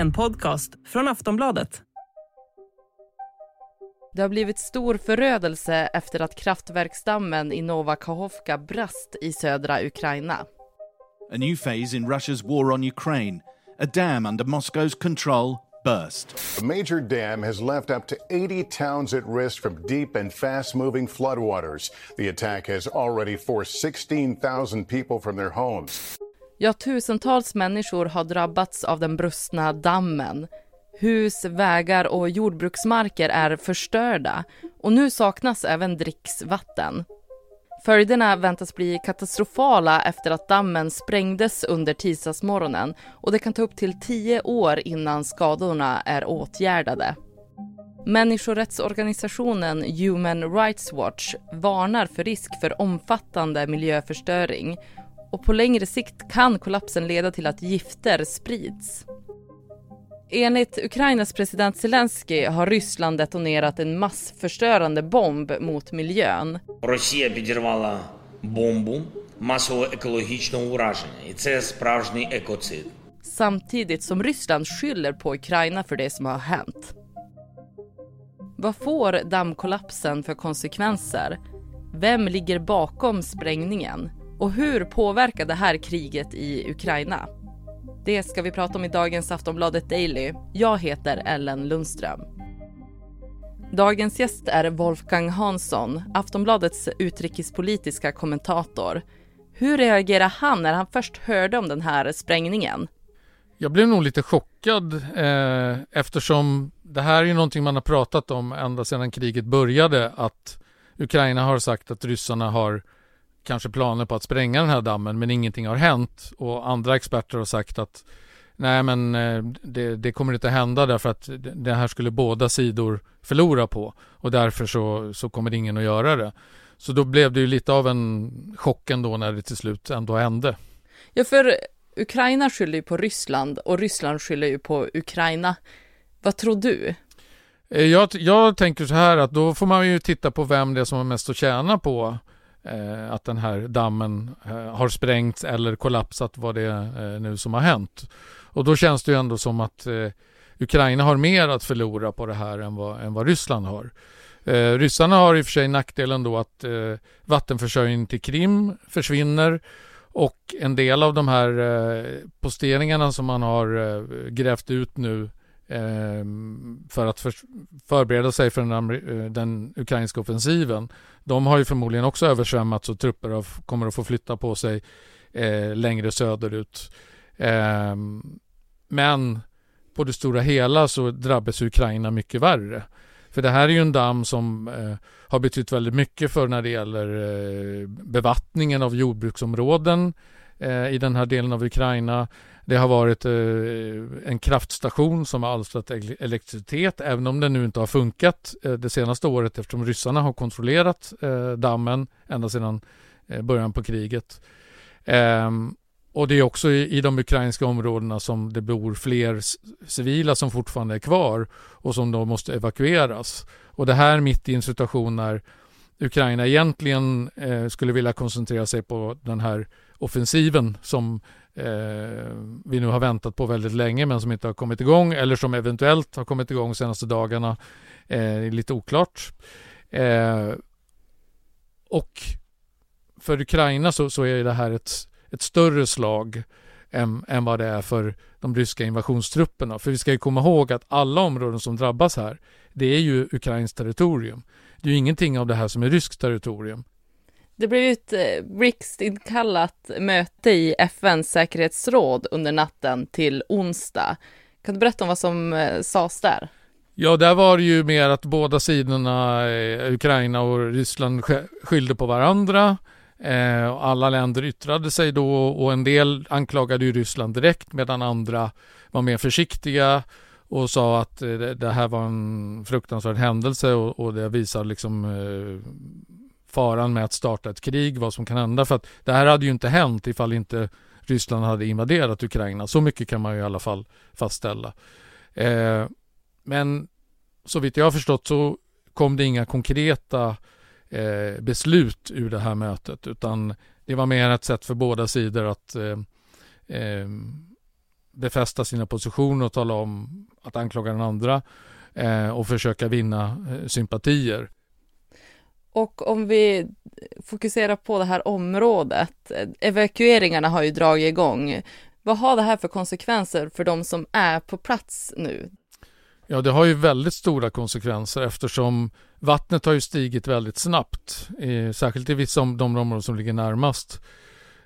En podcast från Aftonbladet. Det har blivit stor förödelse efter att kraftverksdammen i Nova Kachovka brast i södra Ukraina. A new phase in Russia's war on Ukraine. A dam under Moscow's control burst. A major dam has left up to 80 towns at risk from deep and fast moving floodwaters. The attack has already forced 16,000 people from their homes. Ja, tusentals människor har drabbats av den brustna dammen. Hus, vägar och jordbruksmarker är förstörda och nu saknas även dricksvatten. Följderna väntas bli katastrofala efter att dammen sprängdes under tisdagsmorgonen och det kan ta upp till tio år innan skadorna är åtgärdade. Människorättsorganisationen Human Rights Watch varnar för risk för omfattande miljöförstöring och på längre sikt kan kollapsen leda till att gifter sprids. Enligt Ukrainas president Zelensky har Ryssland detonerat en massförstörande bomb mot miljön. Росія підірвала бомбу масового екологічного ураження, і це справжній екоцид. Samtidigt som Ryssland skyller på Ukraina för det som har hänt. Vad får dammkollapsen för konsekvenser? Vem ligger bakom sprängningen? Och hur påverkar det här kriget i Ukraina? Det ska vi prata om i dagens Aftonbladet Daily. Jag heter Ellen Lundström. Dagens gäst är Wolfgang Hansson, Aftonbladets utrikespolitiska kommentator. Hur reagerade han när han först hörde om den här sprängningen? Jag blev nog lite chockad eh, eftersom det här är ju någonting man har pratat om ända sedan kriget började att Ukraina har sagt att ryssarna har kanske planer på att spränga den här dammen men ingenting har hänt och andra experter har sagt att nej men eh, det, det kommer inte hända därför att det här skulle båda sidor förlora på och därför så, så kommer ingen att göra det. Så då blev det ju lite av en chock ändå när det till slut ändå hände. Ja, för Ukraina skyller ju på Ryssland och Ryssland skyller ju på Ukraina. Vad tror du? Eh, jag, jag tänker så här att då får man ju titta på vem det är som har mest att tjäna på eh, att den här dammen eh, har sprängts eller kollapsat vad det är eh, nu som har hänt. Och då känns det ju ändå som att eh, Ukraina har mer att förlora på det här än vad, än vad Ryssland har. Eh, ryssarna har i och för sig nackdelen då att eh, vattenförsörjningen till Krim försvinner och en del av de här eh, posteringarna som man har eh, grävt ut nu Ehm, för att för, förbereda sig för den, eh, den, ukrainska offensiven. De har ju förmodligen också översvämmats och trupper av, kommer att få flytta på sig eh, längre söderut. Eh, men på det stora hela så drabbas Ukraina mycket värre. För det här är ju en damm som eh, har betytt väldigt mycket för när det gäller eh, bevattningen av jordbruksområden eh, i den här delen av Ukraina. Det har varit eh, en kraftstation som har alstrat elektricitet, även om den nu inte har funkat eh, det senaste året eftersom ryssarna har kontrollerat eh, dammen ända sedan eh, början på kriget. Ehm, och det är också i, de ukrainska områdena som det bor fler civila som fortfarande är kvar och som då måste evakueras. Och det här mitt i en situation när Ukraina egentligen eh, skulle vilja koncentrera sig på den här offensiven som eh, vi nu har väntat på väldigt länge men som inte har kommit igång eller som eventuellt har kommit igång de senaste dagarna. Eh, lite oklart. Eh, och för Ukraina så, så, är det här ett, ett större slag än, än vad det är för de ryska invasionstrupperna. För vi ska ju komma ihåg att alla områden som drabbas här, det är ju Ukrains territorium. Det är ju ingenting av det här som är ryskt territorium. Det blev ett eh, rikstinkallat möte i FNs säkerhetsråd under natten till onsdag. Kan du berätta om vad som eh, sades där? Ja, där var det ju mer att båda sidorna, eh, Ukraina och Ryssland, skyllde på varandra. Eh, alla länder yttrade sig då och en del anklagade ju Ryssland direkt medan andra var mer försiktiga och sa att det här var en fruktansvärd händelse och det visar liksom faran med att starta ett krig, vad som kan hända. För att det här hade ju inte hänt ifall inte Ryssland hade invaderat Ukraina. Så mycket kan man ju i alla fall fastställa. Eh, men så vitt jag har förstått så kom det inga konkreta eh, beslut ur det här mötet utan det var mer ett sätt för båda sidor att eh, eh befästa sina positioner och tala om att anklaga den andra eh, och försöka vinna eh, sympatier. Och om vi fokuserar på det här området, evakueringarna har ju dragit igång. Vad har det här för konsekvenser för de som är på plats nu? Ja, det har ju väldigt stora konsekvenser eftersom vattnet har ju stigit väldigt snabbt, eh, särskilt i vissa av de områden som ligger närmast.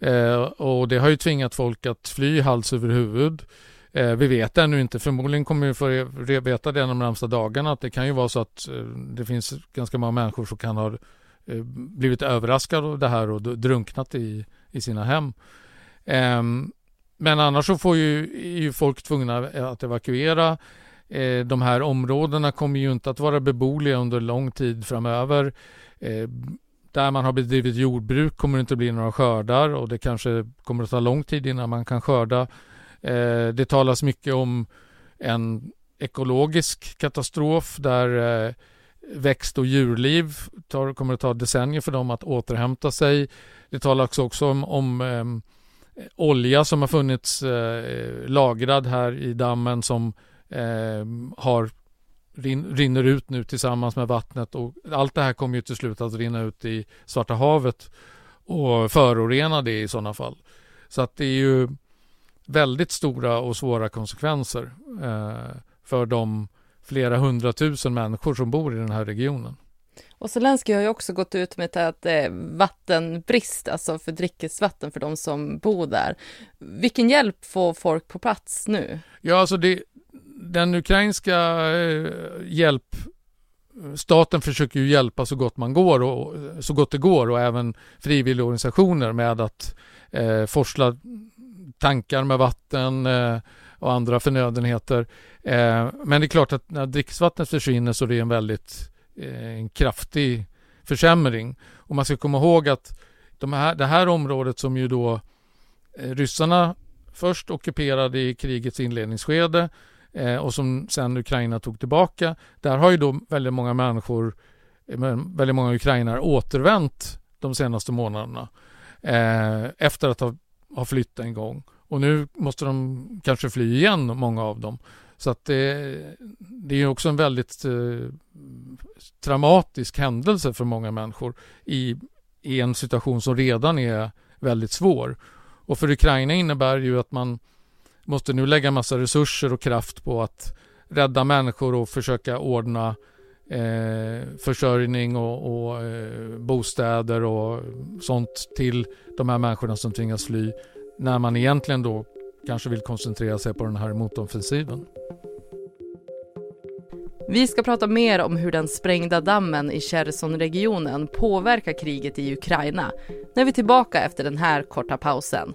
Eh, och det har ju tvingat folk att fly hals över huvud. Eh, vi vet ännu inte, förmodligen kommer vi få veta det de närmsta dagarna, att det kan ju vara så att eh, det finns ganska många människor som kan ha eh, blivit överraskade av det här och drunknat i, i sina hem. Ehm, men annars så får ju, är ju folk tvungna att evakuera. De här områdena kommer ju inte att vara beboeliga under lång tid framöver. Där man har bedrivit jordbruk kommer det inte bli några skördar och det kanske kommer att ta lång tid innan man kan skörda. Eh, det talas mycket om en ekologisk katastrof där eh, växt och djurliv tar, kommer att ta decennier för dem att återhämta sig. Det talas också om, om eh, olja som har funnits eh, lagrad här i dammen som eh, har rinner ut nu tillsammans med vattnet och allt det här kommer ju till slut att rinna ut i Svarta havet och förorena det i sådana fall. Så att det är ju väldigt stora och svåra konsekvenser uh, för de flera hundratusen människor som bor i den här regionen. Och Zelenskyj har ju också gått ut med att det är vattenbrist, alltså för drickesvatten för de som bor där. Vilken hjälp får folk på plats nu? Ja, alltså det, den ukrainska eh, hjälp Staten försöker ju hjälpa så gott man går och så gott det går och även frivilligorganisationer med att eh, forsla tankar med vatten eh, och andra förnödenheter. Eh, men det är klart att när dricksvattnet försvinner så är det en väldigt eh, en kraftig försämring. Och man ska komma ihåg att de här, det här området som ju då eh, ryssarna först ockuperade i krigets inledningsskede eh, och som sen Ukraina tog tillbaka. Där har ju då väldigt många människor, eh, väldigt många ukrainare återvänt de senaste månaderna eh, efter att ha, har flytt en gång. Och nu måste de kanske fly igen, många av dem. Så att det, det är också en väldigt eh, traumatisk händelse för många människor i, i en situation som redan är väldigt svår. Och för Ukraina innebär det ju att man måste nu lägga massa resurser och kraft på att rädda människor och försöka ordna eh, försörjning och, och eh, bostäder och sånt till de här människorna som tvingas fly när man egentligen då kanske vill koncentrera sig på den här motoffensiven. Vi ska prata mer om hur den sprängda dammen i Cherson-regionen påverkar kriget i Ukraina när vi är tillbaka efter den här korta pausen.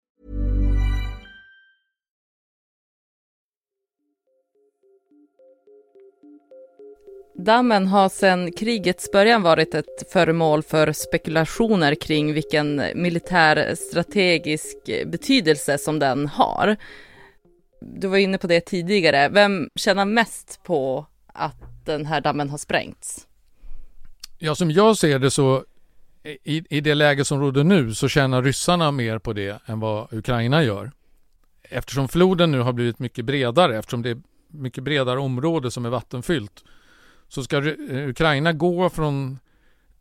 Dammen har sedan krigets början varit ett föremål för spekulationer kring vilken militär strategisk betydelse som den har. Du var inne på det tidigare. Vem tjänar mest på att den här dammen har sprängts? Ja, som jag ser det så i, i det läge som råder nu så tjänar ryssarna mer på det än vad Ukraina gör. Eftersom floden nu har blivit mycket bredare, eftersom det är mycket bredare område som är vattenfyllt, så ska eh, Ukraina gå från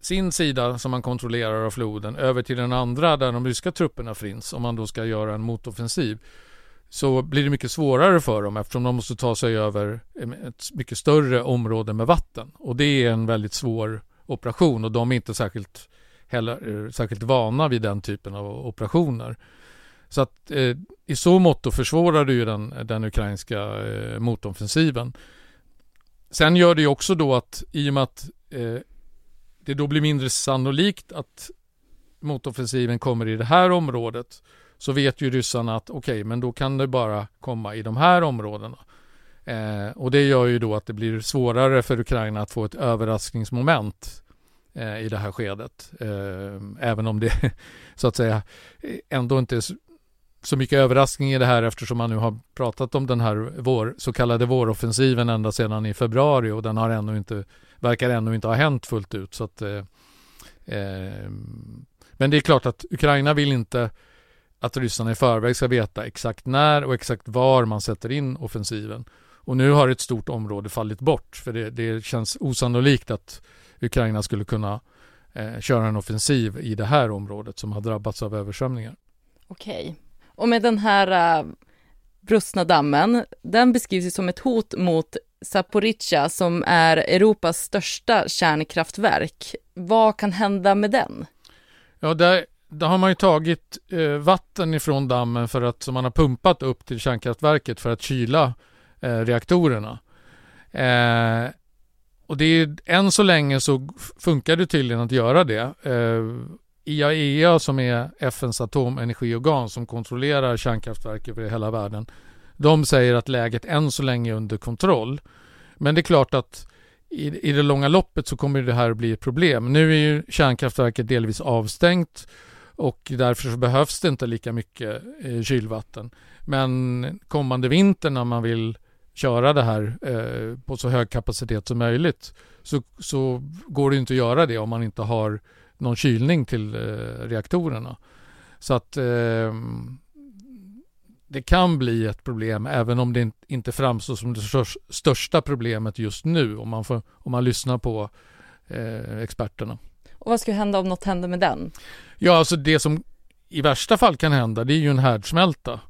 sin sida som man kontrollerar av floden över till den andra där de ryska trupperna finns om man då ska göra en motoffensiv så blir det mycket svårare för dem eftersom de måste ta sig över ett mycket större område med vatten och det är en väldigt svår operation och de är inte särskilt, heller, eh, särskilt vana vid den typen av operationer. Så att eh, i så mått försvårar det ju den, den ukrainska eh, motoffensiven. Sen gör det ju också då att i och med att eh, det då blir mindre sannolikt att motoffensiven kommer i det här området så vet ju ryssarna att okej, okay, men då kan det bara komma i de här områdena. Eh, och det gör ju då att det blir svårare för Ukraina att få ett överraskningsmoment eh, i det här skedet. Eh, även om det så att säga eh, ändå inte så mycket överraskning i det här eftersom man nu har pratat om den här vår, så kallade våroffensiven ända sedan i februari och den har ännu inte, verkar ännu inte ha hänt fullt ut. Så att, eh, eh, men det är klart att Ukraina vill inte att ryssarna i förväg ska veta exakt när och exakt var man sätter in offensiven. Och nu har ett stort område fallit bort för det, det känns osannolikt att Ukraina skulle kunna eh, köra en offensiv i det här området som har drabbats av översvämningar. Okej. Och med den här uh, brustna dammen, den beskrivs ju som ett hot mot Zaporizjzja som är Europas största kärnkraftverk. Vad kan hända med den? Ja, där, där har man ju tagit eh, vatten ifrån dammen för att, som man har pumpat upp till kärnkraftverket för att kyla eh, reaktorerna. Eh, och det är, än så länge så funkar det tydligen att göra det. IAEA som är FNs atomenergiorgan som kontrollerar kärnkraftverk över hela världen. De säger att läget än så länge är under kontroll. Men det är klart att i, i det långa loppet så kommer det här att bli ett problem. Nu är ju kärnkraftverket delvis avstängt och därför så behövs det inte lika mycket eh, kylvatten. Men kommande vinter när man vill köra det här eh, på så hög kapacitet som möjligt så, så går det inte att göra det om man inte har någon kylning till eh, reaktorerna. Så att eh, det kan bli ett problem även om det inte framstår som det största problemet just nu om man, får, om man lyssnar på eh, experterna. Och vad ska hända om något händer med den? Ja, alltså det som i värsta fall kan hända det är ju en härdsmälta.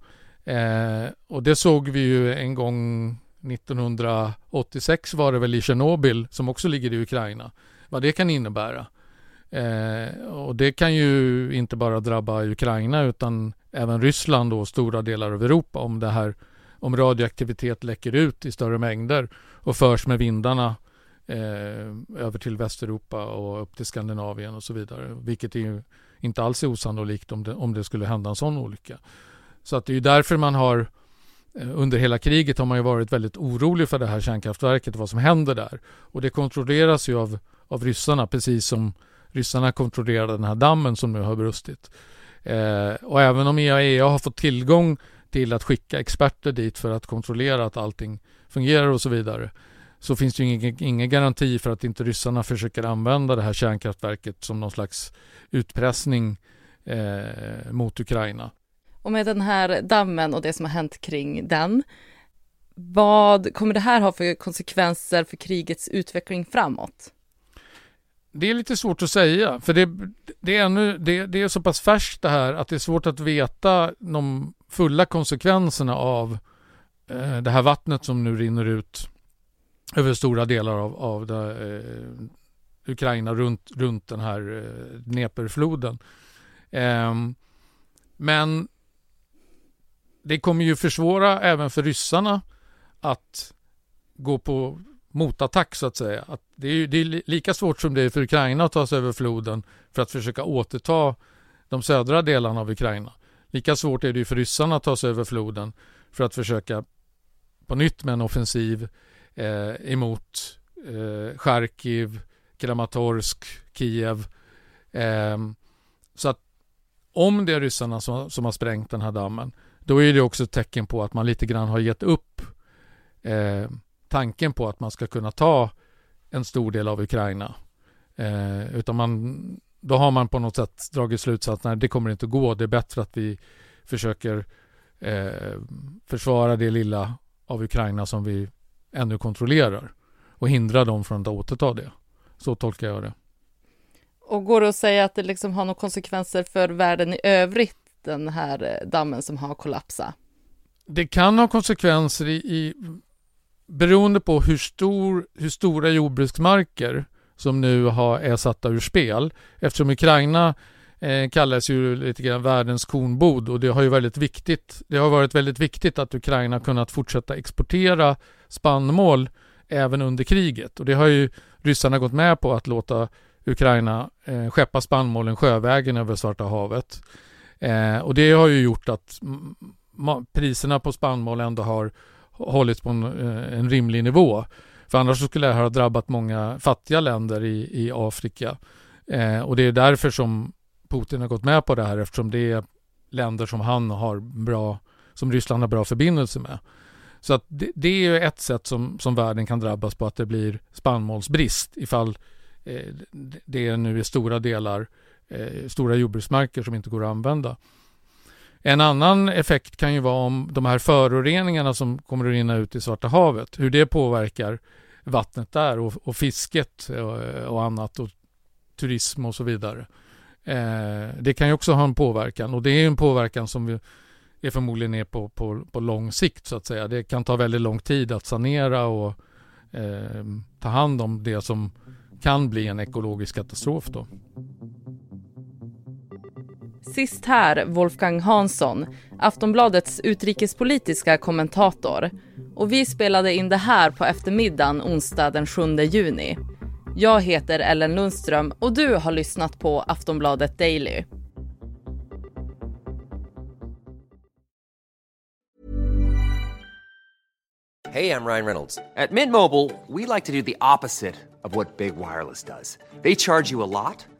Eh, och det såg vi ju en gång 1986 var det väl i Tjernobyl som också ligger i Ukraina. Vad det kan innebära. Eh, och det kan ju inte bara drabba Ukraina utan även Ryssland och stora delar av Europa om det här om radioaktivitet läcker ut i större mängder och förs med vindarna eh, över till Västeuropa och upp till Skandinavien och så vidare. Vilket är ju inte alls är osannolikt om det, om det skulle hända en sån olycka. Så att det är ju därför man har eh, under hela kriget har man ju varit väldigt orolig för det här kärnkraftverket och vad som händer där. Och det kontrolleras ju av, av ryssarna precis som ryssarna kontrollerar den här dammen som nu har brustit. Eh, och även om IAEA har fått tillgång till att skicka experter dit för att kontrollera att allting fungerar och så vidare så finns det ju ingen, ingen garanti för att inte ryssarna försöker använda det här kärnkraftverket som någon slags utpressning eh, mot Ukraina. Och med den här dammen och det som har hänt kring den, vad kommer det här ha för konsekvenser för krigets utveckling framåt? Det är lite svårt att säga, för det, det, är ännu, det, det, är så pass färskt det här att det är svårt att veta de fulla konsekvenserna av eh, det här vattnet som nu rinner ut över stora delar av, av det, eh, Ukraina runt, runt den här eh, Dneperfloden. Eh, men det kommer ju försvåra även för ryssarna att gå på motattack så att säga. Att det, är, det är lika svårt som det är för Ukraina att ta sig över floden för att försöka återta de södra delarna av Ukraina. Lika svårt är det ju för ryssarna att ta sig över floden för att försöka på nytt med en offensiv eh, emot eh, Charkiv, Kramatorsk, Kiev. Eh, så att om det är ryssarna som, som har sprängt den här dammen då är det också ett tecken på att man lite grann har gett upp eh, tanken på att man ska kunna ta en stor del av Ukraina. Eh, utan man, då har man på något sätt dragit slutsatsen att det kommer inte att gå. Det är bättre att vi försöker eh, försvara det lilla av Ukraina som vi ännu kontrollerar och hindra dem från att återta det. Så tolkar jag det. Och går det att säga att det liksom har några konsekvenser för världen i övrigt, den här eh, dammen som har kollapsat? Det kan ha konsekvenser i, i beroende på hur, stor, hur stora jordbruksmarker som nu har, är satta ur spel. Eftersom Ukraina eh, kallas ju lite grann världens kornbod och det har ju väldigt viktigt. Det har varit väldigt viktigt att Ukraina kunnat fortsätta exportera spannmål även under kriget och det har ju ryssarna gått med på att låta Ukraina eh, skeppa spannmålen sjövägen över Svarta havet. Eh, och det har ju gjort att priserna på spannmål ändå har hållits på en, eh, en rimlig nivå. För annars skulle det här ha drabbat många fattiga länder i, i Afrika. Eh, och det är därför som Putin har gått med på det här eftersom det är länder som han har bra, som Ryssland har bra förbindelse med. Så att det, det är ju ett sätt som, som världen kan drabbas på att det blir spannmålsbrist ifall eh, det nu är stora delar, eh, stora jordbruksmarker som inte går att använda. En annan effekt kan ju vara om de här föroreningarna som kommer att rinna ut i Svarta havet, hur det påverkar vattnet där och, och fisket och, och, annat och turism och så vidare. Eh, det kan ju också ha en påverkan och det är en påverkan som vi är förmodligen är på, på, på lång sikt så att säga. Det kan ta väldigt lång tid att sanera och eh, ta hand om det som kan bli en ekologisk katastrof då. Sist här Wolfgang Hansson, Aftonbladets utrikespolitiska kommentator. Och vi spelade in det här på eftermiddagen onsdag den 7 juni. Jag heter Ellen Lundström och du har lyssnat på Aftonbladet Daily. Hej, jag Ryan Reynolds. På Midmobile vill vi like to do opposite of vad Big Wireless gör. De laddar you mycket